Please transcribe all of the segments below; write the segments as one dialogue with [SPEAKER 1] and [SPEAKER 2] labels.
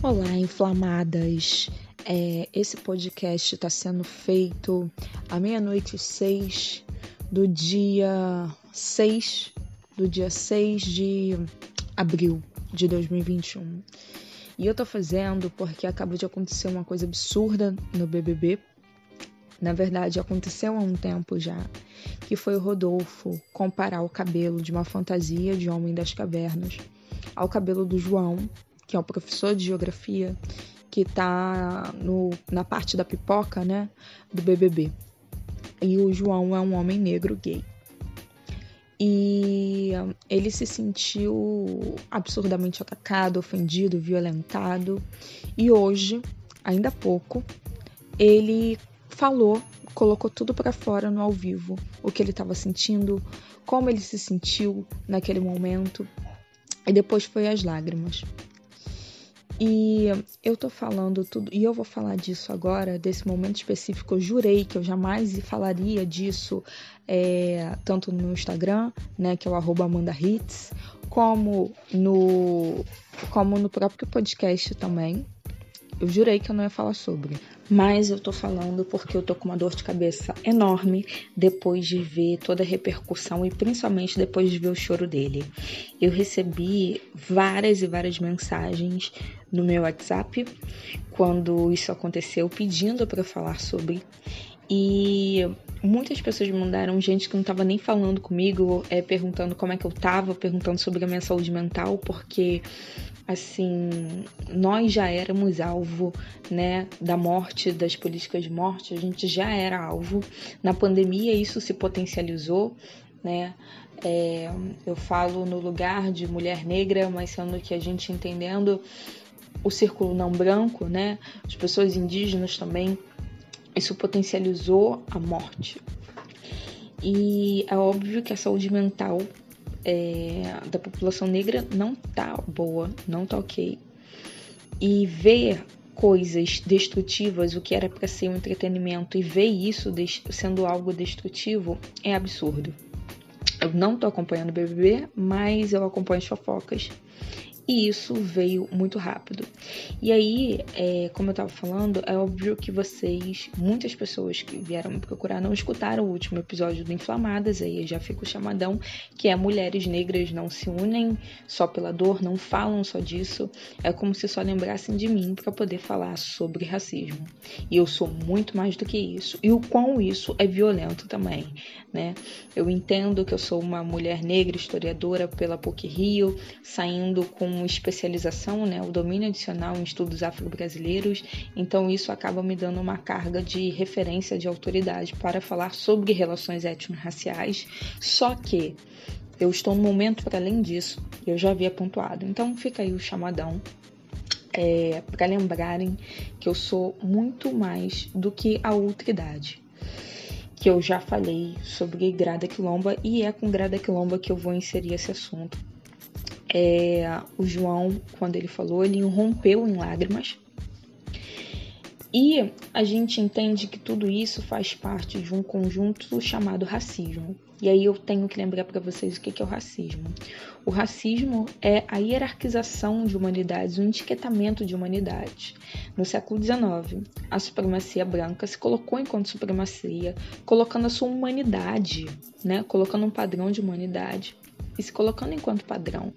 [SPEAKER 1] Olá, inflamadas! É, esse podcast está sendo feito à meia-noite seis do dia 6 do dia 6 de abril de 2021. E eu tô fazendo porque acabou de acontecer uma coisa absurda no BBB. Na verdade, aconteceu há um tempo já, que foi o Rodolfo comparar o cabelo de uma fantasia de homem das cavernas ao cabelo do João, que é o professor de geografia, que tá no, na parte da pipoca, né, do BBB. E o João é um homem negro gay. E ele se sentiu absurdamente atacado, ofendido, violentado. E hoje, ainda há pouco, ele falou, colocou tudo para fora no ao vivo, o que ele estava sentindo, como ele se sentiu naquele momento. E depois foi as lágrimas. E eu tô falando tudo, e eu vou falar disso agora, desse momento específico. Eu jurei que eu jamais falaria disso, é, tanto no Instagram, né, que é o arroba Amanda Hits, como no, como no próprio podcast também. Eu jurei que eu não ia falar sobre. Mas eu tô falando porque eu tô com uma dor de cabeça enorme depois de ver toda a repercussão e principalmente depois de ver o choro dele. Eu recebi várias e várias mensagens no meu WhatsApp quando isso aconteceu, pedindo para falar sobre. E muitas pessoas me mandaram gente que não estava nem falando comigo, é, perguntando como é que eu tava, perguntando sobre a minha saúde mental, porque assim, nós já éramos alvo, né, da morte, das políticas de morte, a gente já era alvo. Na pandemia isso se potencializou, né? É, eu falo no lugar de mulher negra, mas sendo que a gente entendendo o círculo não branco, né? As pessoas indígenas também, isso potencializou a morte. E é óbvio que a saúde mental é, da população negra não tá boa, não tá ok. E ver coisas destrutivas, o que era para ser um entretenimento, e ver isso sendo algo destrutivo é absurdo. Eu não tô acompanhando o BBB, mas eu acompanho as fofocas e isso veio muito rápido. E aí, é, como eu estava falando, é óbvio que vocês, muitas pessoas que vieram me procurar, não escutaram o último episódio do Inflamadas, aí já fica o chamadão, que é mulheres negras não se unem só pela dor, não falam só disso. É como se só lembrassem de mim para poder falar sobre racismo. E eu sou muito mais do que isso. E o quão isso é violento também, né? Eu entendo que eu sou uma mulher negra, historiadora pela PUC Rio, saindo com especialização, né, o domínio adicional em estudos afro-brasileiros, então isso acaba me dando uma carga de referência de autoridade para falar sobre relações étnico-raciais, só que eu estou no momento para além disso, eu já havia pontuado, então fica aí o chamadão é, para lembrarem que eu sou muito mais do que a outra idade. Que eu já falei sobre Grada Quilomba e é com Grada Quilomba que eu vou inserir esse assunto é, o João, quando ele falou, ele rompeu em lágrimas. E a gente entende que tudo isso faz parte de um conjunto chamado racismo. E aí eu tenho que lembrar para vocês o que é o racismo. O racismo é a hierarquização de humanidades, o etiquetamento de humanidades. No século XIX, a supremacia branca se colocou enquanto supremacia, colocando a sua humanidade, né? colocando um padrão de humanidade e se colocando enquanto padrão,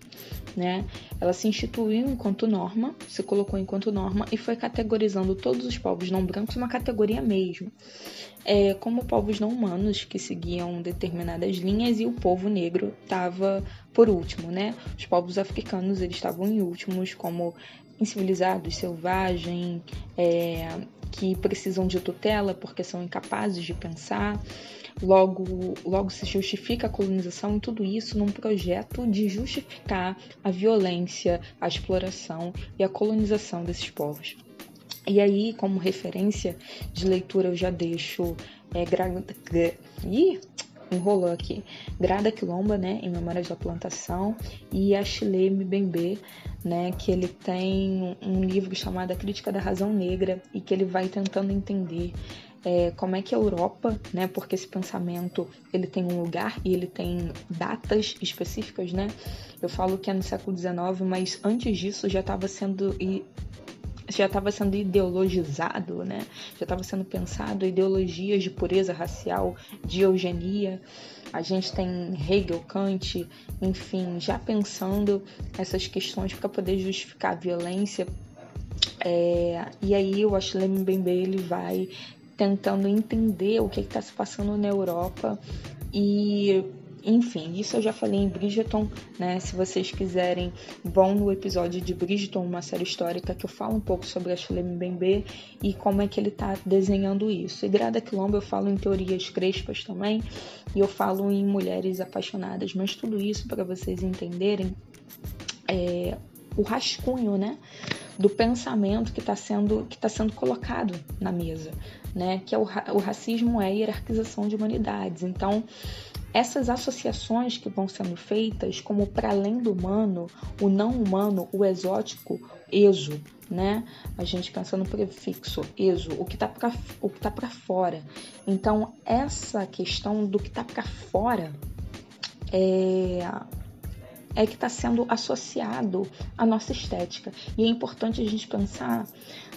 [SPEAKER 1] né? Ela se instituiu enquanto norma, se colocou enquanto norma e foi categorizando todos os povos não brancos uma categoria mesmo, é, como povos não humanos que seguiam determinadas linhas e o povo negro estava por último, né? Os povos africanos eles estavam em últimos, como incivilizados, selvagem, é, que precisam de tutela porque são incapazes de pensar. Logo, logo se justifica a colonização e tudo isso num projeto de justificar a violência, a exploração e a colonização desses povos. E aí, como referência de leitura, eu já deixo é, gra... Ih, enrolou aqui. Grada Quilomba, né, em Memórias da Plantação, e Achille Mbembe, né, que ele tem um livro chamado A Crítica da Razão Negra e que ele vai tentando entender é, como é que a Europa, né, porque esse pensamento ele tem um lugar e ele tem datas específicas, né? Eu falo que é no século XIX, mas antes disso já estava sendo já estava sendo ideologizado, né? Já estava sendo pensado ideologias de pureza racial, de eugenia. A gente tem Hegel, Kant, enfim, já pensando essas questões para poder justificar a violência. É, e aí o Ashley Mbembe ele vai tentando entender o que está se passando na Europa e enfim, isso eu já falei em Bridgeton, né? Se vocês quiserem, vão no episódio de Bridgeton, uma série histórica que eu falo um pouco sobre a Chile Mbembe e como é que ele está desenhando isso. E Grada Quilombo eu falo em teorias crespas também e eu falo em mulheres apaixonadas, mas tudo isso para vocês entenderem é, o rascunho, né? Do pensamento que está sendo, que tá sendo colocado na mesa, né? Que é o, o racismo é a hierarquização de humanidades. Então, essas associações que vão sendo feitas, como para além do humano, o não humano, o exótico, exo, né? A gente pensa no prefixo exo, o que está para o que tá para fora. Então, essa questão do que está para fora é é que está sendo associado à nossa estética. E é importante a gente pensar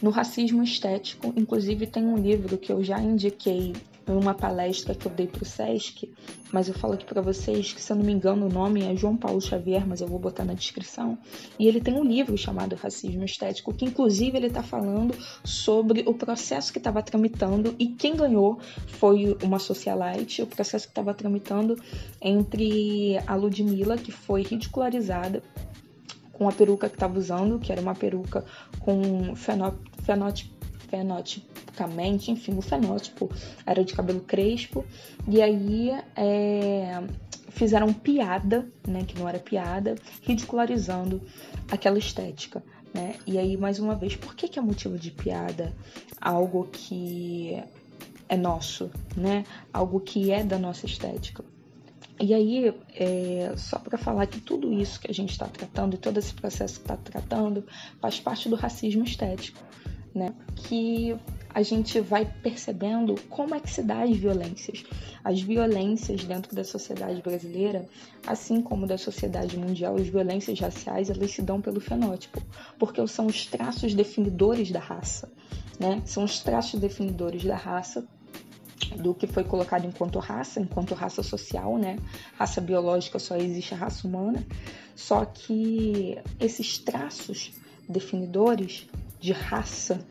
[SPEAKER 1] no racismo estético. Inclusive, tem um livro que eu já indiquei uma palestra que eu dei para o SESC, mas eu falo aqui para vocês que, se eu não me engano, o nome é João Paulo Xavier, mas eu vou botar na descrição. E ele tem um livro chamado Racismo Estético, que inclusive ele está falando sobre o processo que estava tramitando e quem ganhou foi uma socialite, o processo que estava tramitando entre a Ludmilla, que foi ridicularizada com a peruca que estava usando, que era uma peruca com fenótipo enfim, o fenótipo era de cabelo crespo, e aí é, fizeram piada, né, que não era piada, ridicularizando aquela estética. Né? E aí, mais uma vez, por que, que é motivo de piada algo que é nosso, né? Algo que é da nossa estética. E aí, é, só para falar que tudo isso que a gente está tratando e todo esse processo que está tratando faz parte do racismo estético né? Que a gente vai percebendo como é que se dá as violências. As violências dentro da sociedade brasileira, assim como da sociedade mundial, as violências raciais, elas se dão pelo fenótipo, porque são os traços definidores da raça, né? São os traços definidores da raça do que foi colocado enquanto raça, enquanto raça social, né? Raça biológica só existe a raça humana. Só que esses traços definidores de raça,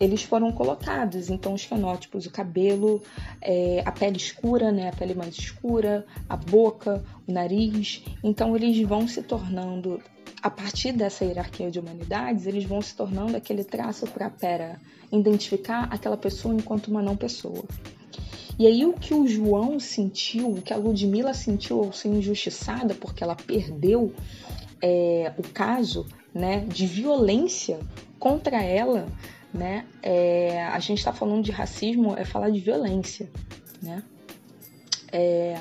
[SPEAKER 1] eles foram colocados. Então, os fenótipos, o cabelo, é, a pele escura, né, a pele mais escura, a boca, o nariz. Então, eles vão se tornando, a partir dessa hierarquia de humanidades, eles vão se tornando aquele traço para, pera, identificar aquela pessoa enquanto uma não pessoa. E aí o que o João sentiu, o que a Ludmilla sentiu ao ser injustiçada porque ela perdeu é, o caso né, de violência contra ela, né, é, a gente está falando de racismo, é falar de violência, né? É,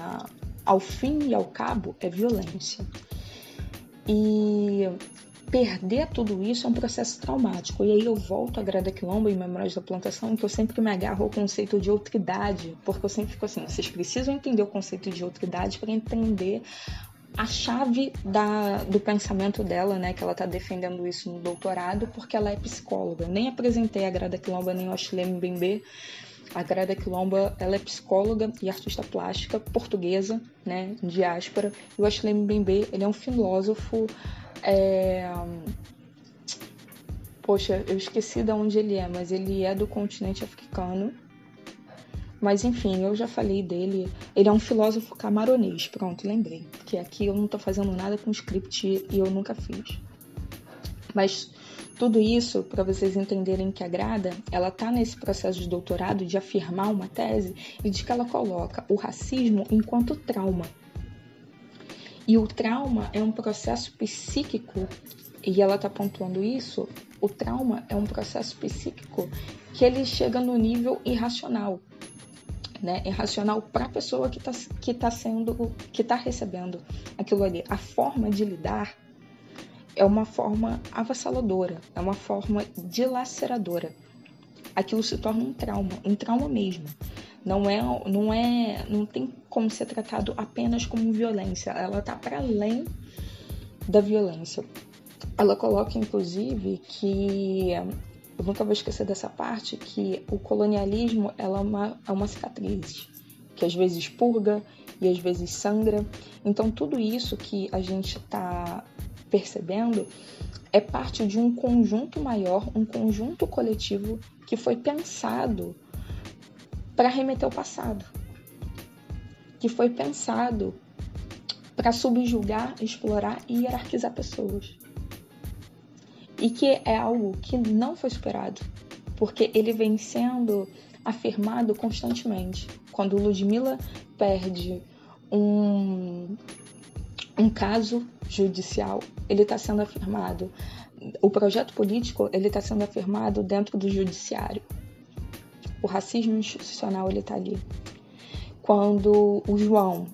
[SPEAKER 1] ao fim e ao cabo, é violência. E perder tudo isso é um processo traumático. E aí eu volto a Grada Quilombo em Memórias da Plantação, que eu sempre me agarro ao conceito de outridade, porque eu sempre fico assim, vocês precisam entender o conceito de outridade para entender a chave da, do pensamento dela, né, que ela está defendendo isso no doutorado, porque ela é psicóloga. Nem apresentei a Grada Quilomba nem o Ashley Mbembe. A Grada Quilomba, ela é psicóloga e artista plástica portuguesa, né, diáspora. E o Ashley Mbembe, ele é um filósofo... É... Poxa, eu esqueci de onde ele é, mas ele é do continente africano mas enfim, eu já falei dele. Ele é um filósofo camaronês. Pronto, lembrei. Porque aqui eu não tô fazendo nada com script e eu nunca fiz. Mas tudo isso para vocês entenderem que a Grada, ela tá nesse processo de doutorado de afirmar uma tese e de que ela coloca o racismo enquanto trauma. E o trauma é um processo psíquico, e ela tá pontuando isso, o trauma é um processo psíquico que ele chega no nível irracional né, irracional para a pessoa que está que tá sendo, que está recebendo aquilo ali. A forma de lidar é uma forma avassaladora, é uma forma dilaceradora. Aquilo se torna um trauma, um trauma mesmo. Não é, não é, não tem como ser tratado apenas como violência. Ela está para além da violência. ela coloca, inclusive, que eu nunca vou esquecer dessa parte que o colonialismo ela é uma, é uma cicatriz que às vezes purga e às vezes sangra. Então tudo isso que a gente está percebendo é parte de um conjunto maior, um conjunto coletivo que foi pensado para remeter ao passado, que foi pensado para subjugar, explorar e hierarquizar pessoas e que é algo que não foi superado, porque ele vem sendo afirmado constantemente. Quando Ludmilla perde um, um caso judicial, ele está sendo afirmado. O projeto político ele está sendo afirmado dentro do judiciário. O racismo institucional ele está ali. Quando o João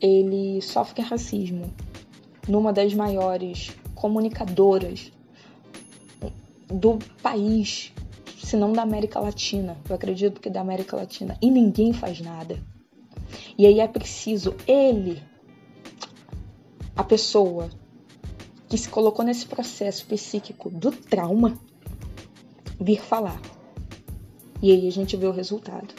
[SPEAKER 1] ele sofre racismo numa das maiores comunicadoras do país, se não da América Latina. Eu acredito que da América Latina. E ninguém faz nada. E aí é preciso ele, a pessoa que se colocou nesse processo psíquico do trauma, vir falar. E aí a gente vê o resultado.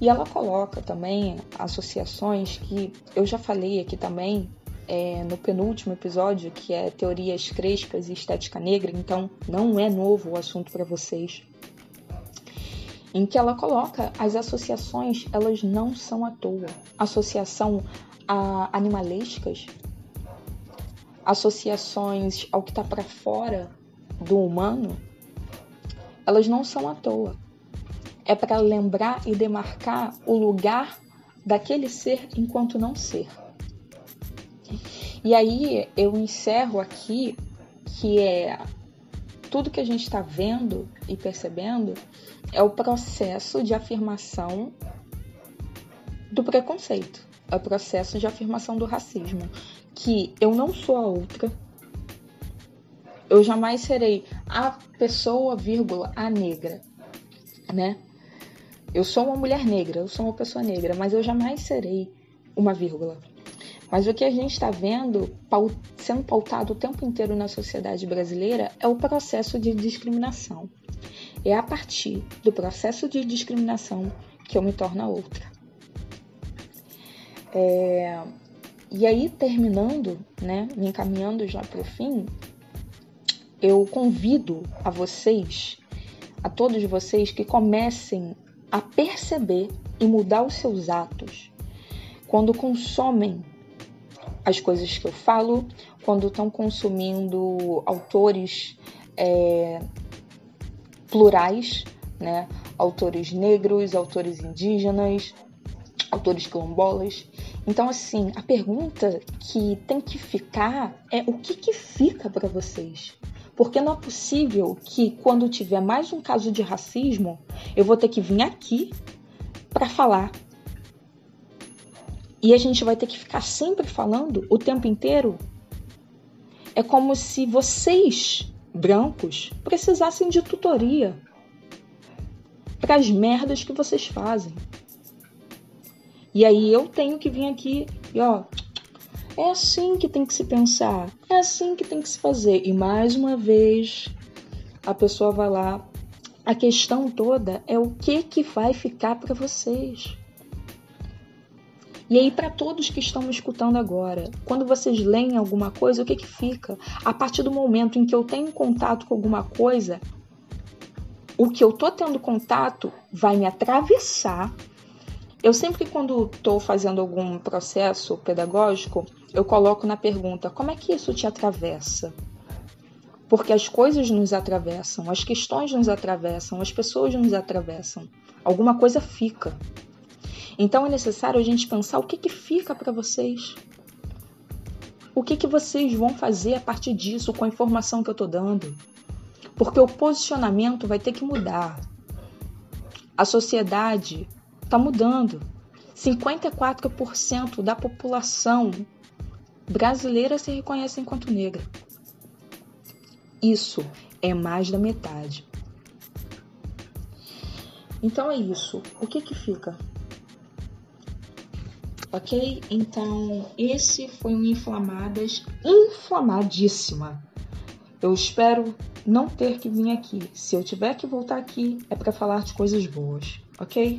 [SPEAKER 1] E ela coloca também associações que eu já falei aqui também, é, no penúltimo episódio, que é teorias crespas e estética negra, então não é novo o assunto para vocês. Em que ela coloca as associações, elas não são à toa. Associação a animalescas, associações ao que está para fora do humano, elas não são à toa. É para lembrar e demarcar o lugar daquele ser enquanto não ser. E aí eu encerro aqui que é tudo que a gente está vendo e percebendo é o processo de afirmação do preconceito, é o processo de afirmação do racismo, que eu não sou a outra, eu jamais serei a pessoa, vírgula, a negra, né? Eu sou uma mulher negra, eu sou uma pessoa negra, mas eu jamais serei uma vírgula. Mas o que a gente está vendo sendo pautado o tempo inteiro na sociedade brasileira é o processo de discriminação. É a partir do processo de discriminação que eu me torno outra. É... E aí, terminando, né, me encaminhando já para o fim, eu convido a vocês, a todos vocês, que comecem a perceber e mudar os seus atos quando consomem as coisas que eu falo, quando estão consumindo autores é, plurais, né? autores negros, autores indígenas, autores quilombolas. Então, assim, a pergunta que tem que ficar é o que, que fica para vocês? Porque não é possível que, quando tiver mais um caso de racismo, eu vou ter que vir aqui para falar e a gente vai ter que ficar sempre falando o tempo inteiro. É como se vocês, brancos, precisassem de tutoria para as merdas que vocês fazem. E aí eu tenho que vir aqui e ó, é assim que tem que se pensar, é assim que tem que se fazer. E mais uma vez a pessoa vai lá. A questão toda é o que que vai ficar para vocês. E aí, para todos que estão me escutando agora, quando vocês leem alguma coisa, o que, que fica? A partir do momento em que eu tenho contato com alguma coisa, o que eu tô tendo contato vai me atravessar. Eu sempre, quando estou fazendo algum processo pedagógico, eu coloco na pergunta: como é que isso te atravessa? Porque as coisas nos atravessam, as questões nos atravessam, as pessoas nos atravessam. Alguma coisa fica. Então é necessário a gente pensar o que, que fica para vocês. O que, que vocês vão fazer a partir disso com a informação que eu estou dando? Porque o posicionamento vai ter que mudar. A sociedade está mudando. 54% da população brasileira se reconhece enquanto negra. Isso é mais da metade. Então é isso. O que que fica? Ok? Então, esse foi um Inflamadas inflamadíssima. Eu espero não ter que vir aqui. Se eu tiver que voltar aqui, é para falar de coisas boas, ok?